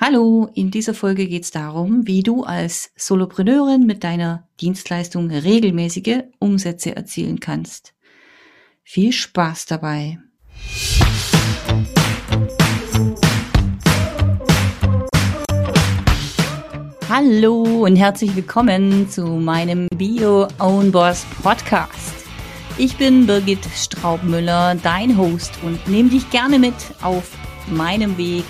Hallo, in dieser Folge geht es darum, wie du als Solopreneurin mit deiner Dienstleistung regelmäßige Umsätze erzielen kannst. Viel Spaß dabei! Hallo und herzlich willkommen zu meinem Bio Own Boss Podcast. Ich bin Birgit Straubmüller, dein Host und nehme dich gerne mit auf meinem Weg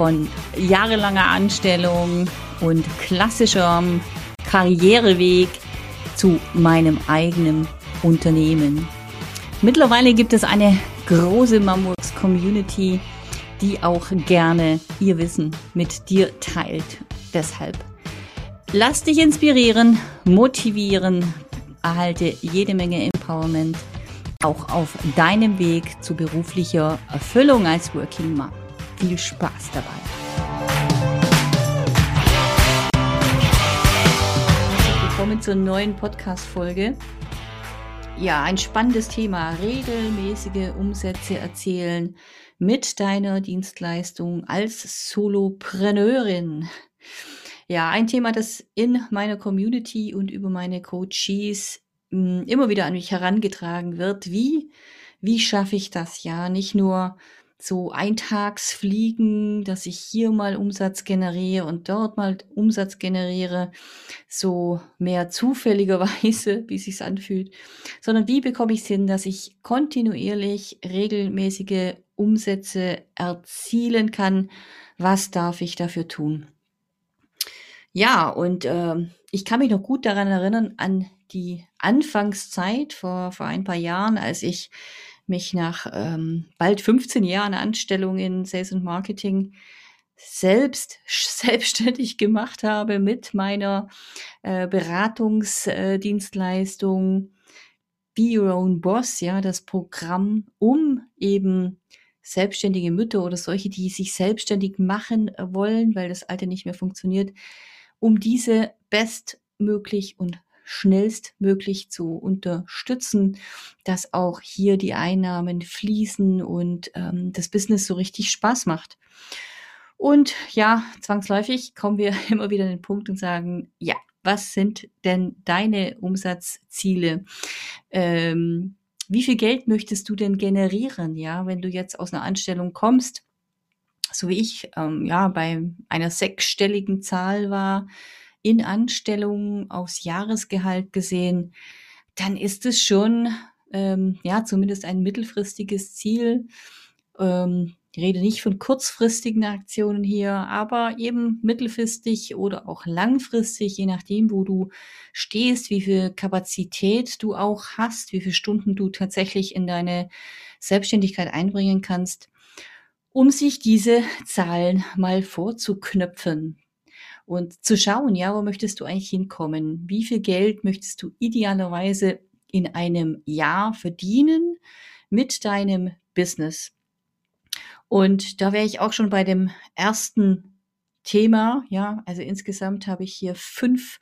von jahrelanger Anstellung und klassischem Karriereweg zu meinem eigenen Unternehmen. Mittlerweile gibt es eine große Mamworks Community, die auch gerne ihr Wissen mit dir teilt. Deshalb lass dich inspirieren, motivieren, erhalte jede Menge Empowerment auch auf deinem Weg zu beruflicher Erfüllung als Working Mom viel Spaß dabei. Willkommen zur neuen Podcast-Folge. Ja, ein spannendes Thema. Regelmäßige Umsätze erzielen mit deiner Dienstleistung als Solopreneurin. Ja, ein Thema, das in meiner Community und über meine Coaches hm, immer wieder an mich herangetragen wird. Wie, wie schaffe ich das ja? Nicht nur so Eintagsfliegen, dass ich hier mal Umsatz generiere und dort mal Umsatz generiere, so mehr zufälligerweise, wie sich's anfühlt, sondern wie bekomme ich es hin, dass ich kontinuierlich regelmäßige Umsätze erzielen kann? Was darf ich dafür tun? Ja, und äh, ich kann mich noch gut daran erinnern an die Anfangszeit vor, vor ein paar Jahren, als ich mich nach ähm, bald 15 Jahren Anstellung in Sales und Marketing selbst selbstständig gemacht habe mit meiner äh, Beratungsdienstleistung Be Your Own Boss, ja, das Programm, um eben selbstständige Mütter oder solche, die sich selbstständig machen wollen, weil das Alte nicht mehr funktioniert, um diese bestmöglich und schnellstmöglich zu unterstützen, dass auch hier die Einnahmen fließen und ähm, das Business so richtig Spaß macht. Und ja, zwangsläufig kommen wir immer wieder an den Punkt und sagen, ja, was sind denn deine Umsatzziele? Ähm, wie viel Geld möchtest du denn generieren? Ja, wenn du jetzt aus einer Anstellung kommst, so wie ich, ähm, ja, bei einer sechsstelligen Zahl war, in Anstellung aufs Jahresgehalt gesehen, dann ist es schon, ähm, ja, zumindest ein mittelfristiges Ziel. Ähm, ich rede nicht von kurzfristigen Aktionen hier, aber eben mittelfristig oder auch langfristig, je nachdem, wo du stehst, wie viel Kapazität du auch hast, wie viele Stunden du tatsächlich in deine Selbstständigkeit einbringen kannst, um sich diese Zahlen mal vorzuknöpfen und zu schauen, ja, wo möchtest du eigentlich hinkommen? Wie viel Geld möchtest du idealerweise in einem Jahr verdienen mit deinem Business? Und da wäre ich auch schon bei dem ersten Thema, ja, also insgesamt habe ich hier fünf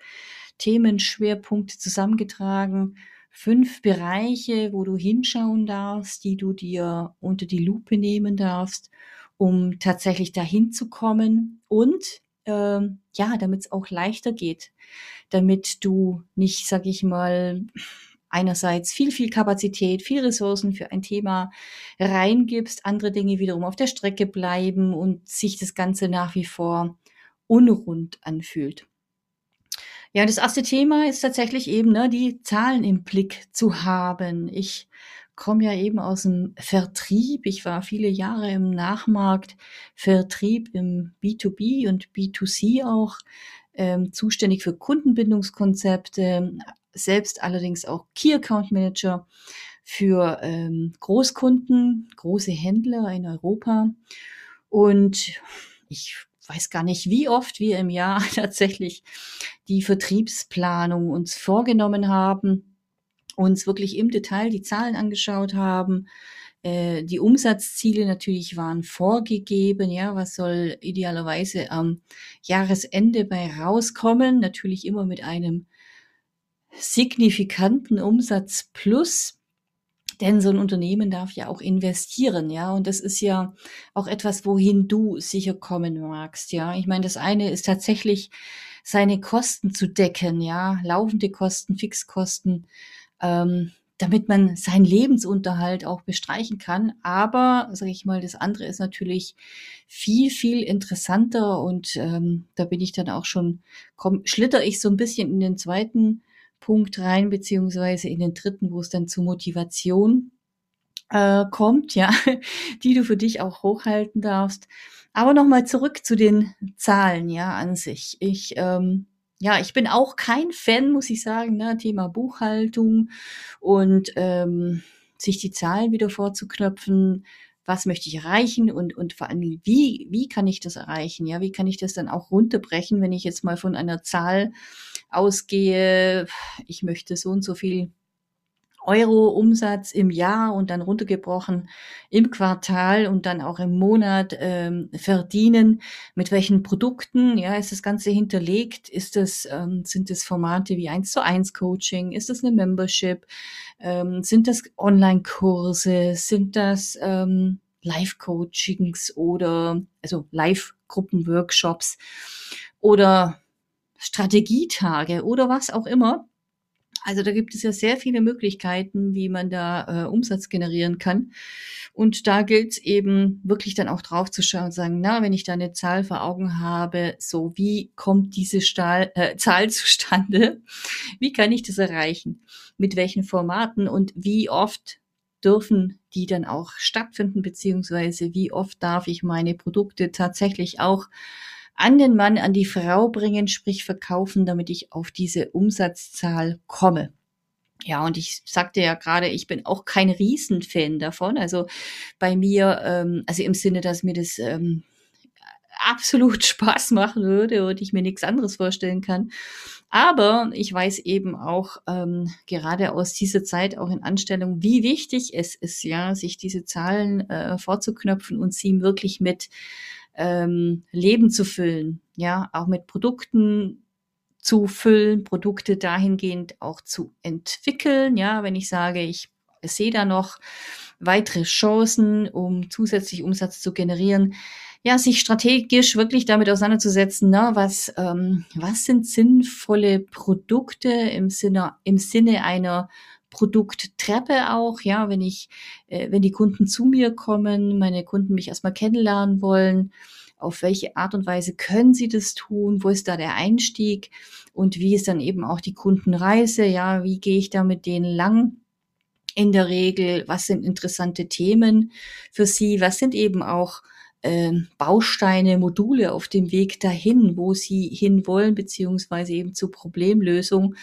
Themenschwerpunkte zusammengetragen, fünf Bereiche, wo du hinschauen darfst, die du dir unter die Lupe nehmen darfst, um tatsächlich dahin zu kommen und ähm, ja, damit es auch leichter geht, damit du nicht, sag ich mal, einerseits viel, viel Kapazität, viel Ressourcen für ein Thema reingibst, andere Dinge wiederum auf der Strecke bleiben und sich das Ganze nach wie vor unrund anfühlt. Ja, das erste Thema ist tatsächlich eben, ne, die Zahlen im Blick zu haben. Ich komme ja eben aus dem Vertrieb. Ich war viele Jahre im Nachmarktvertrieb im B2B und B2C auch ähm, zuständig für Kundenbindungskonzepte, selbst allerdings auch Key Account Manager für ähm, Großkunden, große Händler in Europa. Und ich weiß gar nicht, wie oft wir im Jahr tatsächlich die Vertriebsplanung uns vorgenommen haben uns wirklich im Detail die Zahlen angeschaut haben. Äh, die Umsatzziele natürlich waren vorgegeben. Ja, was soll idealerweise am Jahresende bei rauskommen? Natürlich immer mit einem signifikanten Umsatz plus. Denn so ein Unternehmen darf ja auch investieren, ja. Und das ist ja auch etwas, wohin du sicher kommen magst, ja. Ich meine, das eine ist tatsächlich seine Kosten zu decken, ja, laufende Kosten, Fixkosten, ähm, damit man seinen Lebensunterhalt auch bestreichen kann. Aber, sage ich mal, das andere ist natürlich viel, viel interessanter und ähm, da bin ich dann auch schon, komm, schlitter ich so ein bisschen in den zweiten Punkt rein, beziehungsweise in den dritten, wo es dann zur Motivation äh, kommt, ja, die du für dich auch hochhalten darfst. Aber nochmal zurück zu den Zahlen, ja, an sich. Ich, ähm, ja, ich bin auch kein Fan, muss ich sagen, ne, Thema Buchhaltung und ähm, sich die Zahlen wieder vorzuknöpfen. Was möchte ich erreichen und, und vor allem, wie, wie kann ich das erreichen? Ja, wie kann ich das dann auch runterbrechen, wenn ich jetzt mal von einer Zahl ausgehe, ich möchte so und so viel Euro Umsatz im Jahr und dann runtergebrochen im Quartal und dann auch im Monat ähm, verdienen. Mit welchen Produkten? Ja, ist das Ganze hinterlegt? Ist das, ähm, sind das Formate wie 1 zu 1 Coaching? Ist das eine Membership? Ähm, sind das Online-Kurse? Sind das ähm, Live-Coachings oder also Live-Gruppen-Workshops oder Strategietage oder was auch immer? Also da gibt es ja sehr viele Möglichkeiten, wie man da äh, Umsatz generieren kann. Und da gilt es eben wirklich dann auch drauf zu schauen und sagen, na, wenn ich da eine Zahl vor Augen habe, so wie kommt diese Stahl, äh, Zahl zustande? Wie kann ich das erreichen? Mit welchen Formaten und wie oft dürfen die dann auch stattfinden, beziehungsweise wie oft darf ich meine Produkte tatsächlich auch an den Mann, an die Frau bringen, sprich verkaufen, damit ich auf diese Umsatzzahl komme. Ja, und ich sagte ja gerade, ich bin auch kein Riesenfan davon. Also bei mir, ähm, also im Sinne, dass mir das ähm, absolut Spaß machen würde und ich mir nichts anderes vorstellen kann. Aber ich weiß eben auch ähm, gerade aus dieser Zeit auch in Anstellung, wie wichtig es ist, ja, sich diese Zahlen äh, vorzuknöpfen und sie wirklich mit ähm, Leben zu füllen, ja, auch mit Produkten zu füllen, Produkte dahingehend auch zu entwickeln, ja, wenn ich sage, ich sehe da noch weitere Chancen, um zusätzlich Umsatz zu generieren, ja, sich strategisch wirklich damit auseinanderzusetzen, ne, was, ähm, was sind sinnvolle Produkte im Sinne, im Sinne einer Produkttreppe auch, ja, wenn ich, äh, wenn die Kunden zu mir kommen, meine Kunden mich erstmal kennenlernen wollen, auf welche Art und Weise können sie das tun, wo ist da der Einstieg und wie ist dann eben auch die Kundenreise, ja, wie gehe ich da mit denen lang? In der Regel, was sind interessante Themen für sie, was sind eben auch Bausteine, Module auf dem Weg dahin, wo sie hinwollen, beziehungsweise eben zur Problemlösung.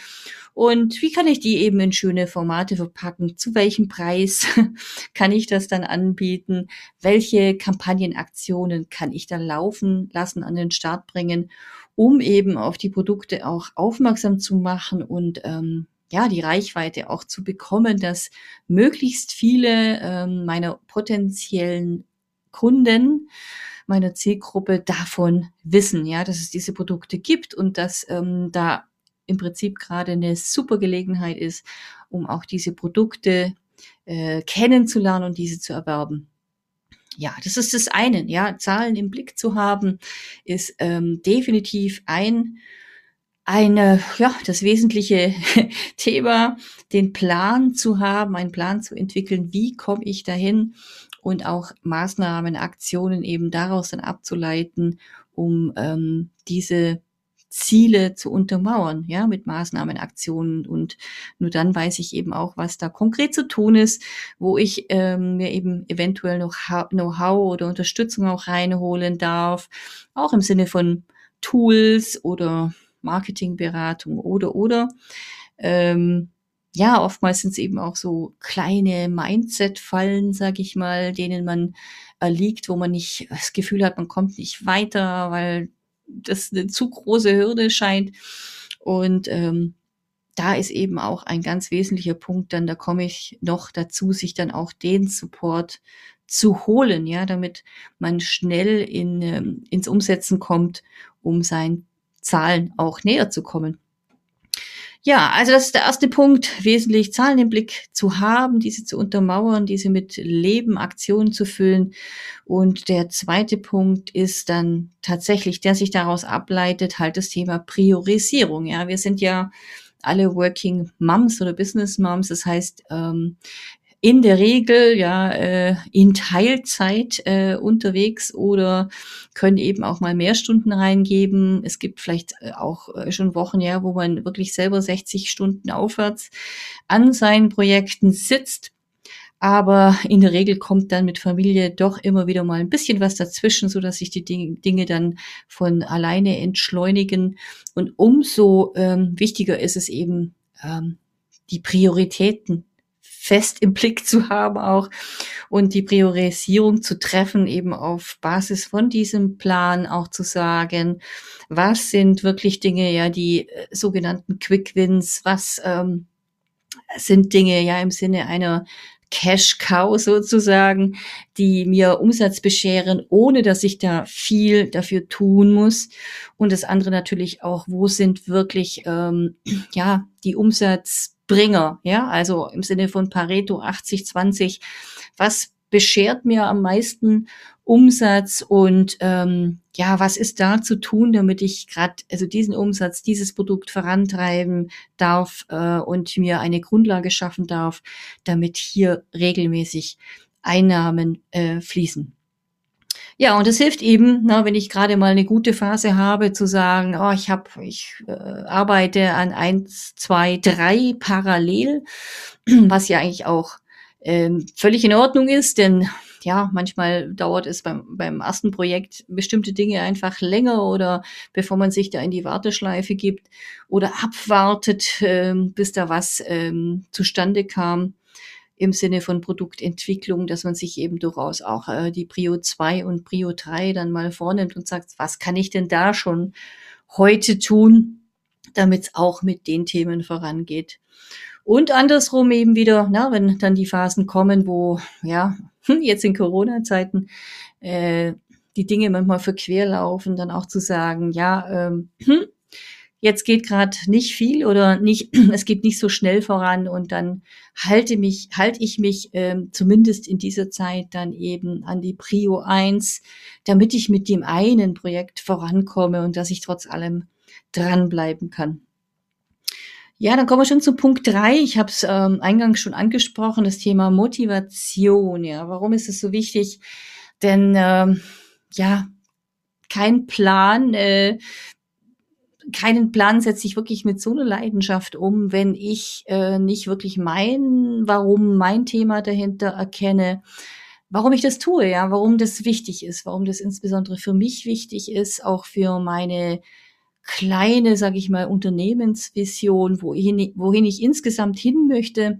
Und wie kann ich die eben in schöne Formate verpacken? Zu welchem Preis kann ich das dann anbieten? Welche Kampagnenaktionen kann ich dann laufen lassen, an den Start bringen, um eben auf die Produkte auch aufmerksam zu machen und ähm, ja, die Reichweite auch zu bekommen, dass möglichst viele ähm, meiner potenziellen Kunden meiner Zielgruppe davon wissen, ja, dass es diese Produkte gibt und dass ähm, da im Prinzip gerade eine super Gelegenheit ist, um auch diese Produkte äh, kennenzulernen und diese zu erwerben. Ja, das ist das eine. Ja, Zahlen im Blick zu haben, ist ähm, definitiv ein eine, ja, das wesentliche Thema, den Plan zu haben, einen Plan zu entwickeln, wie komme ich dahin und auch Maßnahmen, Aktionen eben daraus dann abzuleiten, um ähm, diese Ziele zu untermauern, ja, mit Maßnahmen, Aktionen und nur dann weiß ich eben auch, was da konkret zu tun ist, wo ich ähm, mir eben eventuell noch Know-how oder Unterstützung auch reinholen darf, auch im Sinne von Tools oder Marketingberatung oder oder. Ähm, ja, oftmals sind es eben auch so kleine Mindset-Fallen, sag ich mal, denen man erliegt, wo man nicht das Gefühl hat, man kommt nicht weiter, weil das eine zu große Hürde scheint. Und ähm, da ist eben auch ein ganz wesentlicher Punkt, dann da komme ich noch dazu, sich dann auch den Support zu holen, ja, damit man schnell in, ähm, ins Umsetzen kommt, um seinen Zahlen auch näher zu kommen. Ja, also das ist der erste Punkt, wesentlich Zahlen im Blick zu haben, diese zu untermauern, diese mit Leben, Aktionen zu füllen. Und der zweite Punkt ist dann tatsächlich, der sich daraus ableitet, halt das Thema Priorisierung. Ja, wir sind ja alle Working Moms oder Business Moms. Das heißt, ähm, in der Regel ja äh, in Teilzeit äh, unterwegs oder können eben auch mal mehr Stunden reingeben. Es gibt vielleicht äh, auch äh, schon Wochen, ja, wo man wirklich selber 60 Stunden aufwärts an seinen Projekten sitzt. Aber in der Regel kommt dann mit Familie doch immer wieder mal ein bisschen was dazwischen, so dass sich die Dinge dann von alleine entschleunigen. Und umso ähm, wichtiger ist es eben, ähm, die Prioritäten fest im Blick zu haben auch und die Priorisierung zu treffen, eben auf Basis von diesem Plan auch zu sagen, was sind wirklich Dinge, ja, die äh, sogenannten Quick Wins, was ähm, sind Dinge ja im Sinne einer Cash Cow sozusagen, die mir Umsatz bescheren, ohne dass ich da viel dafür tun muss. Und das andere natürlich auch, wo sind wirklich ähm, ja die Umsatzbringer, ja, also im Sinne von Pareto 80 20. Was beschert mir am meisten Umsatz und ähm, ja, was ist da zu tun, damit ich gerade also diesen Umsatz, dieses Produkt vorantreiben darf äh, und mir eine Grundlage schaffen darf, damit hier regelmäßig Einnahmen äh, fließen. Ja, und es hilft eben, na, wenn ich gerade mal eine gute Phase habe, zu sagen, oh, ich habe, ich äh, arbeite an eins, zwei, drei parallel, was ja eigentlich auch ähm, völlig in Ordnung ist, denn ja, manchmal dauert es beim, beim ersten Projekt bestimmte Dinge einfach länger oder bevor man sich da in die Warteschleife gibt oder abwartet, ähm, bis da was ähm, zustande kam im Sinne von Produktentwicklung, dass man sich eben durchaus auch äh, die Prio 2 und Prio 3 dann mal vornimmt und sagt, was kann ich denn da schon heute tun, damit es auch mit den Themen vorangeht. Und andersrum eben wieder, na, wenn dann die Phasen kommen, wo, ja, jetzt in Corona-Zeiten, äh, die Dinge manchmal verquer laufen, dann auch zu sagen, ja, ähm, hm, jetzt geht gerade nicht viel oder nicht, es geht nicht so schnell voran und dann halte mich, halte ich mich ähm, zumindest in dieser Zeit dann eben an die Prio 1, damit ich mit dem einen Projekt vorankomme und dass ich trotz allem dranbleiben kann. Ja, dann kommen wir schon zu Punkt drei. Ich habe es ähm, eingangs schon angesprochen, das Thema Motivation. Ja, warum ist es so wichtig? Denn ähm, ja, kein Plan, äh, keinen Plan setze ich wirklich mit so einer Leidenschaft um, wenn ich äh, nicht wirklich mein, warum mein Thema dahinter erkenne, warum ich das tue, ja, warum das wichtig ist, warum das insbesondere für mich wichtig ist, auch für meine kleine, sage ich mal, Unternehmensvision, wohin, wohin ich insgesamt hin möchte.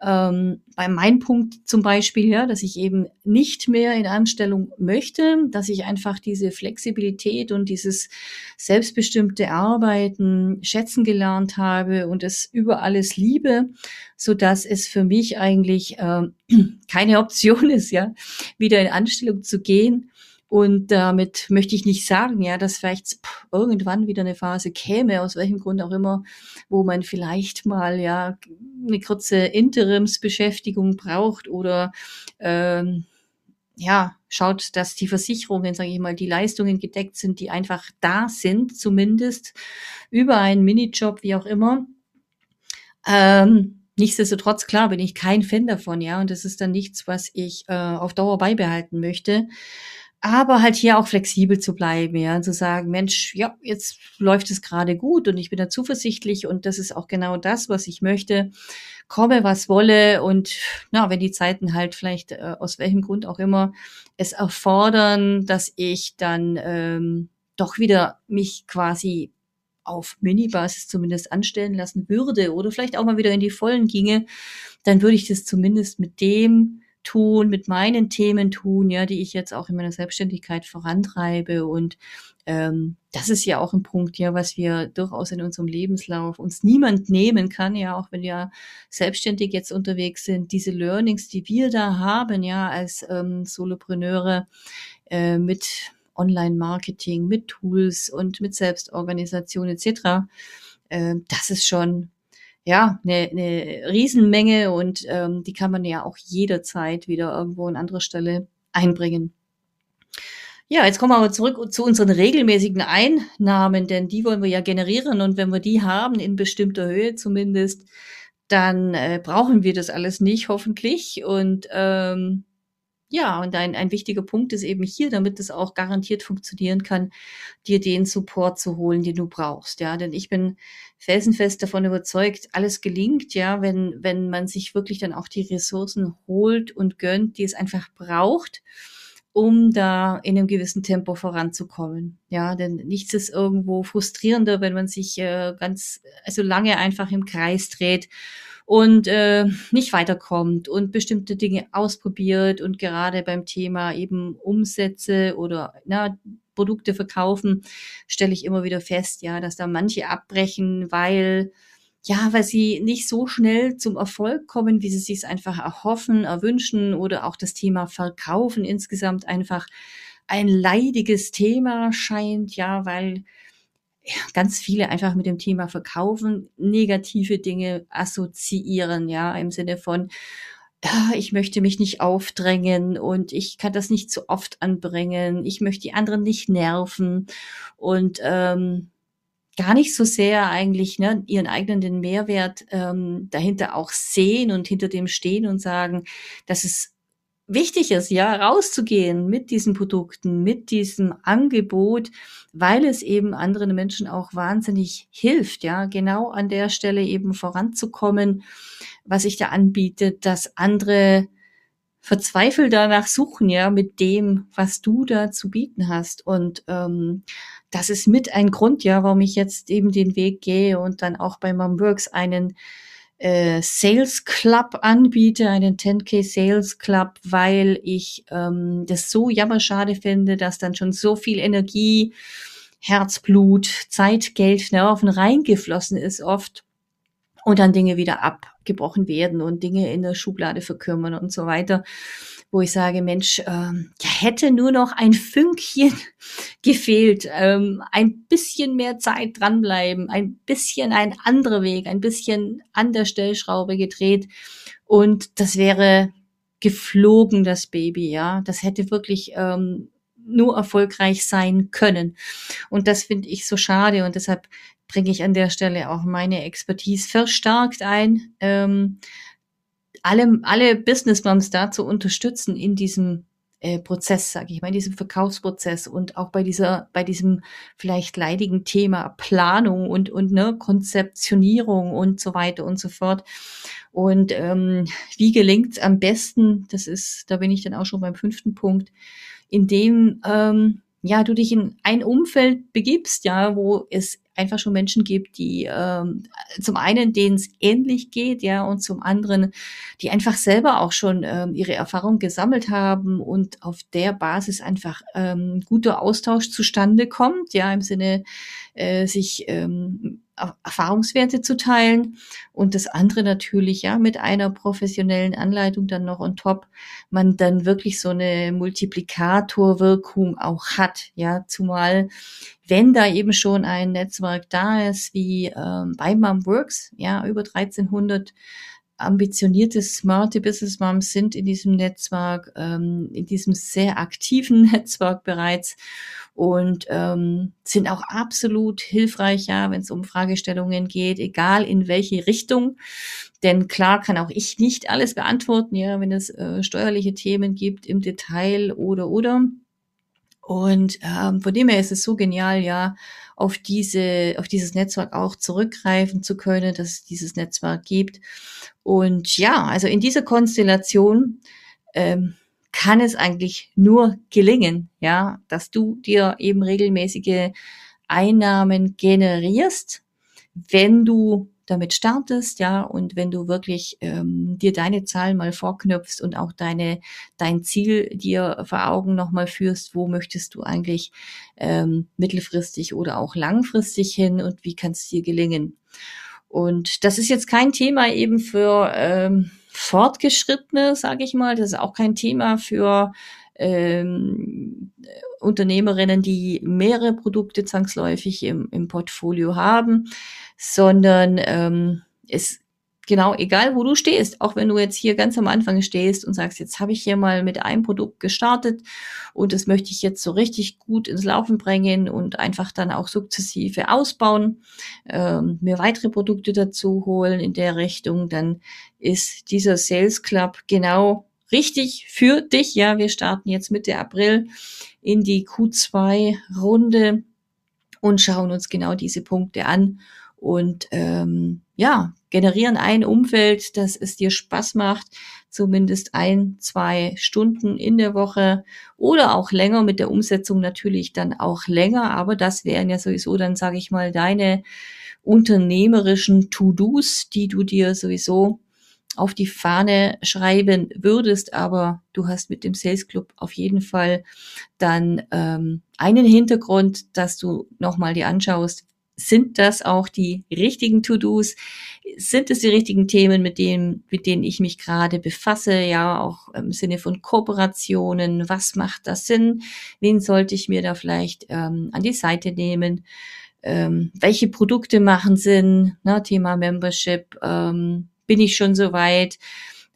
Ähm, bei meinem Punkt zum Beispiel, ja, dass ich eben nicht mehr in Anstellung möchte, dass ich einfach diese Flexibilität und dieses selbstbestimmte Arbeiten schätzen gelernt habe und es über alles liebe, so dass es für mich eigentlich äh, keine Option ist, ja, wieder in Anstellung zu gehen und damit möchte ich nicht sagen, ja, dass vielleicht irgendwann wieder eine Phase käme, aus welchem Grund auch immer, wo man vielleicht mal ja eine kurze Interimsbeschäftigung braucht oder ähm, ja, schaut, dass die Versicherungen, sage ich mal, die Leistungen gedeckt sind, die einfach da sind, zumindest über einen Minijob, wie auch immer. Ähm, Nichtsdestotrotz, klar, bin ich kein Fan davon, ja, und das ist dann nichts, was ich äh, auf Dauer beibehalten möchte aber halt hier auch flexibel zu bleiben, ja, zu sagen, Mensch, ja, jetzt läuft es gerade gut und ich bin da zuversichtlich und das ist auch genau das, was ich möchte. Komme, was wolle und na, wenn die Zeiten halt vielleicht äh, aus welchem Grund auch immer es erfordern, dass ich dann ähm, doch wieder mich quasi auf Minibasis zumindest anstellen lassen würde oder vielleicht auch mal wieder in die Vollen ginge, dann würde ich das zumindest mit dem tun, mit meinen Themen tun, ja, die ich jetzt auch in meiner Selbstständigkeit vorantreibe. Und ähm, das ist ja auch ein Punkt, ja, was wir durchaus in unserem Lebenslauf uns niemand nehmen kann, ja, auch wenn wir selbstständig jetzt unterwegs sind. Diese Learnings, die wir da haben, ja, als ähm, Solopreneure äh, mit Online-Marketing, mit Tools und mit Selbstorganisation etc., äh, das ist schon ja, eine, eine Riesenmenge und ähm, die kann man ja auch jederzeit wieder irgendwo an anderer Stelle einbringen. Ja, jetzt kommen wir aber zurück zu unseren regelmäßigen Einnahmen, denn die wollen wir ja generieren und wenn wir die haben, in bestimmter Höhe zumindest, dann äh, brauchen wir das alles nicht, hoffentlich. Und ähm, ja, und ein, ein wichtiger Punkt ist eben hier, damit es auch garantiert funktionieren kann, dir den Support zu holen, den du brauchst. Ja, denn ich bin felsenfest davon überzeugt, alles gelingt, ja, wenn, wenn man sich wirklich dann auch die Ressourcen holt und gönnt, die es einfach braucht, um da in einem gewissen Tempo voranzukommen. Ja, denn nichts ist irgendwo frustrierender, wenn man sich äh, ganz, also lange einfach im Kreis dreht und äh, nicht weiterkommt und bestimmte Dinge ausprobiert und gerade beim Thema eben Umsätze oder na, Produkte verkaufen, stelle ich immer wieder fest, ja, dass da manche abbrechen, weil ja, weil sie nicht so schnell zum Erfolg kommen, wie sie sich einfach erhoffen, erwünschen oder auch das Thema Verkaufen insgesamt einfach ein leidiges Thema scheint, ja, weil ganz viele einfach mit dem Thema Verkaufen negative Dinge assoziieren, ja, im Sinne von, ja, ich möchte mich nicht aufdrängen und ich kann das nicht zu oft anbringen, ich möchte die anderen nicht nerven. Und ähm, gar nicht so sehr eigentlich ne, ihren eigenen den Mehrwert ähm, dahinter auch sehen und hinter dem stehen und sagen, dass es wichtig ist, ja, rauszugehen mit diesen Produkten, mit diesem Angebot, weil es eben anderen Menschen auch wahnsinnig hilft, ja, genau an der Stelle eben voranzukommen, was ich da anbiete, dass andere verzweifelt danach suchen, ja, mit dem, was du da zu bieten hast. Und ähm, das ist mit ein Grund, ja, warum ich jetzt eben den Weg gehe und dann auch bei Momworks einen äh, Sales Club anbiete, einen 10k Sales Club, weil ich ähm, das so jammerschade finde, dass dann schon so viel Energie, Herzblut, Zeit, Geld, Nerven reingeflossen ist oft und dann Dinge wieder abgebrochen werden und Dinge in der Schublade verkümmern und so weiter wo ich sage, Mensch, ähm, ja, hätte nur noch ein Fünkchen gefehlt, ähm, ein bisschen mehr Zeit dranbleiben, ein bisschen ein anderer Weg, ein bisschen an der Stellschraube gedreht und das wäre geflogen, das Baby, ja. Das hätte wirklich ähm, nur erfolgreich sein können. Und das finde ich so schade und deshalb bringe ich an der Stelle auch meine Expertise verstärkt ein. Ähm, alle, alle Business Moms da zu unterstützen in diesem äh, Prozess, sage ich mal, in diesem Verkaufsprozess und auch bei dieser, bei diesem vielleicht leidigen Thema Planung und und ne Konzeptionierung und so weiter und so fort. Und ähm, wie gelingt es am besten? Das ist, da bin ich dann auch schon beim fünften Punkt, indem ähm, ja du dich in ein Umfeld begibst, ja, wo es einfach schon Menschen gibt, die ähm, zum einen denen es ähnlich geht, ja, und zum anderen, die einfach selber auch schon ähm, ihre Erfahrung gesammelt haben und auf der Basis einfach ähm, guter Austausch zustande kommt, ja, im Sinne äh, sich ähm, Erfahrungswerte zu teilen und das andere natürlich ja mit einer professionellen Anleitung dann noch on top man dann wirklich so eine Multiplikatorwirkung auch hat ja. Zumal wenn da eben schon ein Netzwerk da ist wie ähm, bei Works ja über 1300 ambitionierte, smarte Business Moms sind in diesem Netzwerk, ähm, in diesem sehr aktiven Netzwerk bereits und ähm, sind auch absolut hilfreich, ja, wenn es um Fragestellungen geht, egal in welche Richtung. Denn klar kann auch ich nicht alles beantworten, ja, wenn es äh, steuerliche Themen gibt im Detail oder oder. Und ähm, von dem her ist es so genial, ja, auf diese, auf dieses Netzwerk auch zurückgreifen zu können, dass es dieses Netzwerk gibt. Und ja, also in dieser Konstellation ähm, kann es eigentlich nur gelingen, ja, dass du dir eben regelmäßige Einnahmen generierst, wenn du damit startest, ja, und wenn du wirklich ähm, dir deine Zahlen mal vorknüpfst und auch deine dein Ziel dir vor Augen nochmal führst, wo möchtest du eigentlich ähm, mittelfristig oder auch langfristig hin und wie kann es dir gelingen? Und das ist jetzt kein Thema eben für ähm, Fortgeschrittene, sage ich mal. Das ist auch kein Thema für ähm, Unternehmerinnen, die mehrere Produkte zwangsläufig im, im Portfolio haben, sondern ähm, es genau egal, wo du stehst, auch wenn du jetzt hier ganz am Anfang stehst und sagst, jetzt habe ich hier mal mit einem Produkt gestartet und das möchte ich jetzt so richtig gut ins Laufen bringen und einfach dann auch sukzessive ausbauen, ähm, mir weitere Produkte dazu holen in der Richtung, dann ist dieser Sales Club genau richtig für dich. Ja, wir starten jetzt Mitte April in die Q2-Runde und schauen uns genau diese Punkte an und ähm, ja, generieren ein Umfeld, dass es dir Spaß macht, zumindest ein, zwei Stunden in der Woche oder auch länger mit der Umsetzung natürlich dann auch länger, aber das wären ja sowieso dann, sage ich mal, deine unternehmerischen To-Dos, die du dir sowieso auf die Fahne schreiben würdest, aber du hast mit dem Sales Club auf jeden Fall dann ähm, einen Hintergrund, dass du nochmal dir anschaust, sind das auch die richtigen To-Dos? Sind es die richtigen Themen, mit denen, mit denen ich mich gerade befasse? Ja, auch im Sinne von Kooperationen. Was macht das Sinn? Wen sollte ich mir da vielleicht ähm, an die Seite nehmen? Ähm, welche Produkte machen Sinn? Na, Thema Membership. Ähm, bin ich schon so weit?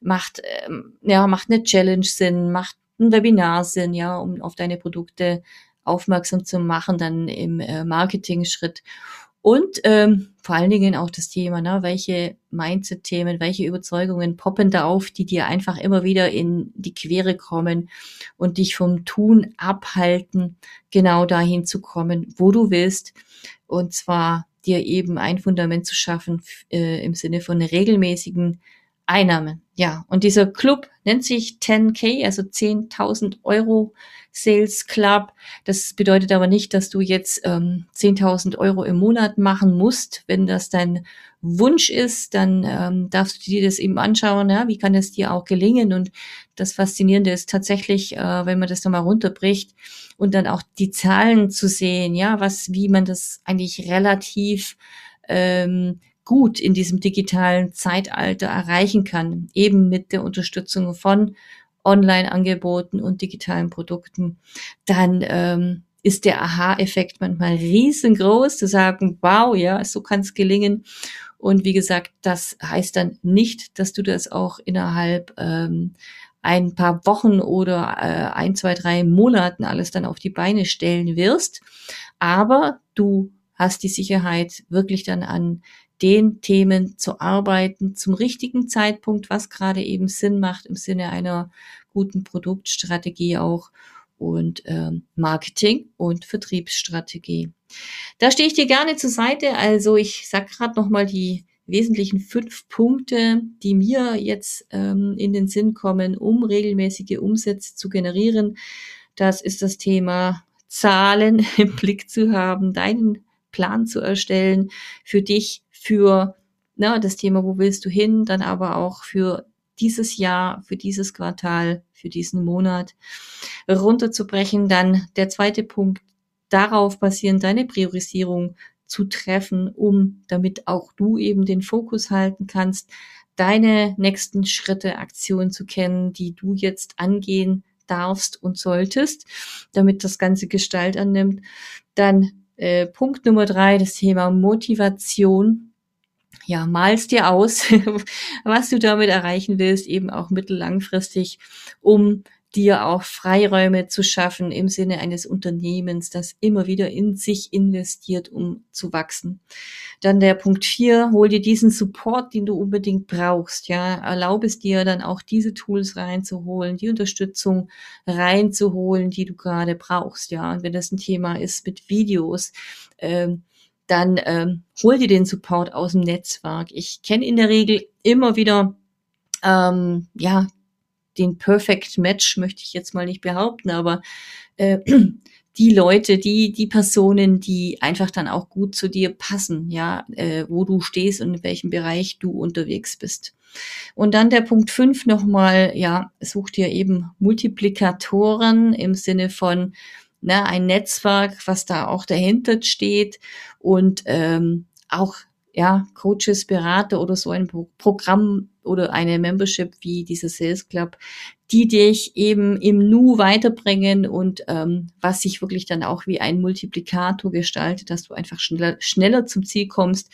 Macht, ähm, ja, macht eine Challenge Sinn? Macht ein Webinar Sinn, ja, um auf deine Produkte aufmerksam zu machen, dann im äh, Marketing-Schritt. Und ähm, vor allen Dingen auch das Thema, ne, welche Mindset-Themen, welche Überzeugungen poppen da auf, die dir einfach immer wieder in die Quere kommen und dich vom Tun abhalten, genau dahin zu kommen, wo du willst. Und zwar dir eben ein Fundament zu schaffen äh, im Sinne von regelmäßigen Einnahmen. Ja, und dieser Club nennt sich 10K, also 10.000 Euro Sales Club. Das bedeutet aber nicht, dass du jetzt ähm, 10.000 Euro im Monat machen musst. Wenn das dein Wunsch ist, dann ähm, darfst du dir das eben anschauen, ja, wie kann es dir auch gelingen. Und das Faszinierende ist tatsächlich, äh, wenn man das nochmal runterbricht und dann auch die Zahlen zu sehen, ja, was, wie man das eigentlich relativ ähm, gut in diesem digitalen Zeitalter erreichen kann, eben mit der Unterstützung von Online-Angeboten und digitalen Produkten, dann ähm, ist der Aha-Effekt manchmal riesengroß, zu sagen, wow, ja, so kann es gelingen. Und wie gesagt, das heißt dann nicht, dass du das auch innerhalb ähm, ein paar Wochen oder äh, ein, zwei, drei Monaten alles dann auf die Beine stellen wirst. Aber du hast die Sicherheit, wirklich dann an den Themen zu arbeiten zum richtigen Zeitpunkt, was gerade eben Sinn macht im Sinne einer guten Produktstrategie auch und ähm, Marketing und Vertriebsstrategie. Da stehe ich dir gerne zur Seite. Also ich sag gerade noch mal die wesentlichen fünf Punkte, die mir jetzt ähm, in den Sinn kommen, um regelmäßige Umsätze zu generieren. Das ist das Thema Zahlen im Blick zu haben, deinen Plan zu erstellen für dich, für na, das Thema, wo willst du hin, dann aber auch für dieses Jahr, für dieses Quartal, für diesen Monat runterzubrechen. Dann der zweite Punkt, darauf basierend deine Priorisierung zu treffen, um damit auch du eben den Fokus halten kannst, deine nächsten Schritte, Aktionen zu kennen, die du jetzt angehen darfst und solltest, damit das Ganze Gestalt annimmt. Dann äh, Punkt Nummer drei, das Thema Motivation ja, malst dir aus, was du damit erreichen willst, eben auch mittellangfristig, um dir auch Freiräume zu schaffen im Sinne eines Unternehmens, das immer wieder in sich investiert, um zu wachsen. Dann der Punkt vier, hol dir diesen Support, den du unbedingt brauchst, ja, erlaub es dir dann auch diese Tools reinzuholen, die Unterstützung reinzuholen, die du gerade brauchst, ja. Und wenn das ein Thema ist mit Videos, ähm, dann ähm, hol dir den Support aus dem Netzwerk. Ich kenne in der Regel immer wieder ähm, ja den Perfect Match möchte ich jetzt mal nicht behaupten, aber äh, die Leute, die die Personen, die einfach dann auch gut zu dir passen, ja, äh, wo du stehst und in welchem Bereich du unterwegs bist. Und dann der Punkt fünf nochmal, ja, such dir eben Multiplikatoren im Sinne von ne, ein Netzwerk, was da auch dahinter steht. Und ähm, auch ja, Coaches, Berater oder so ein Programm oder eine Membership wie dieser Sales Club, die dich eben im Nu weiterbringen und ähm, was sich wirklich dann auch wie ein Multiplikator gestaltet, dass du einfach schneller, schneller zum Ziel kommst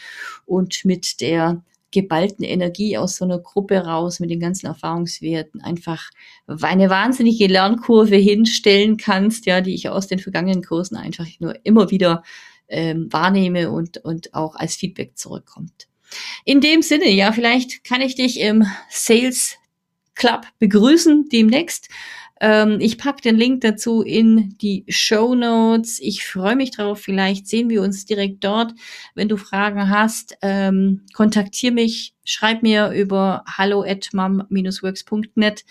und mit der geballten Energie aus so einer Gruppe raus mit den ganzen Erfahrungswerten einfach eine wahnsinnige Lernkurve hinstellen kannst, ja, die ich aus den vergangenen Kursen einfach nur immer wieder ähm, wahrnehme und, und auch als Feedback zurückkommt. In dem Sinne, ja, vielleicht kann ich dich im Sales Club begrüßen demnächst. Ähm, ich packe den Link dazu in die Show Notes. Ich freue mich drauf. Vielleicht sehen wir uns direkt dort. Wenn du Fragen hast, ähm, kontaktier mich, schreib mir über hallo at mom-works.net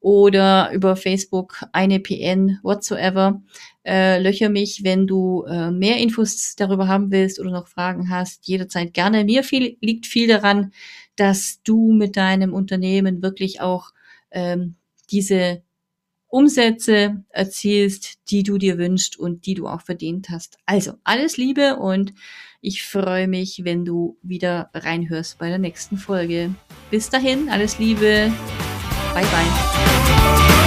oder über Facebook eine PN whatsoever. Äh, löcher mich, wenn du äh, mehr Infos darüber haben willst oder noch Fragen hast. Jederzeit gerne. Mir viel, liegt viel daran, dass du mit deinem Unternehmen wirklich auch ähm, diese Umsätze erzielst, die du dir wünschst und die du auch verdient hast. Also alles Liebe und ich freue mich, wenn du wieder reinhörst bei der nächsten Folge. Bis dahin, alles Liebe. Bye bye.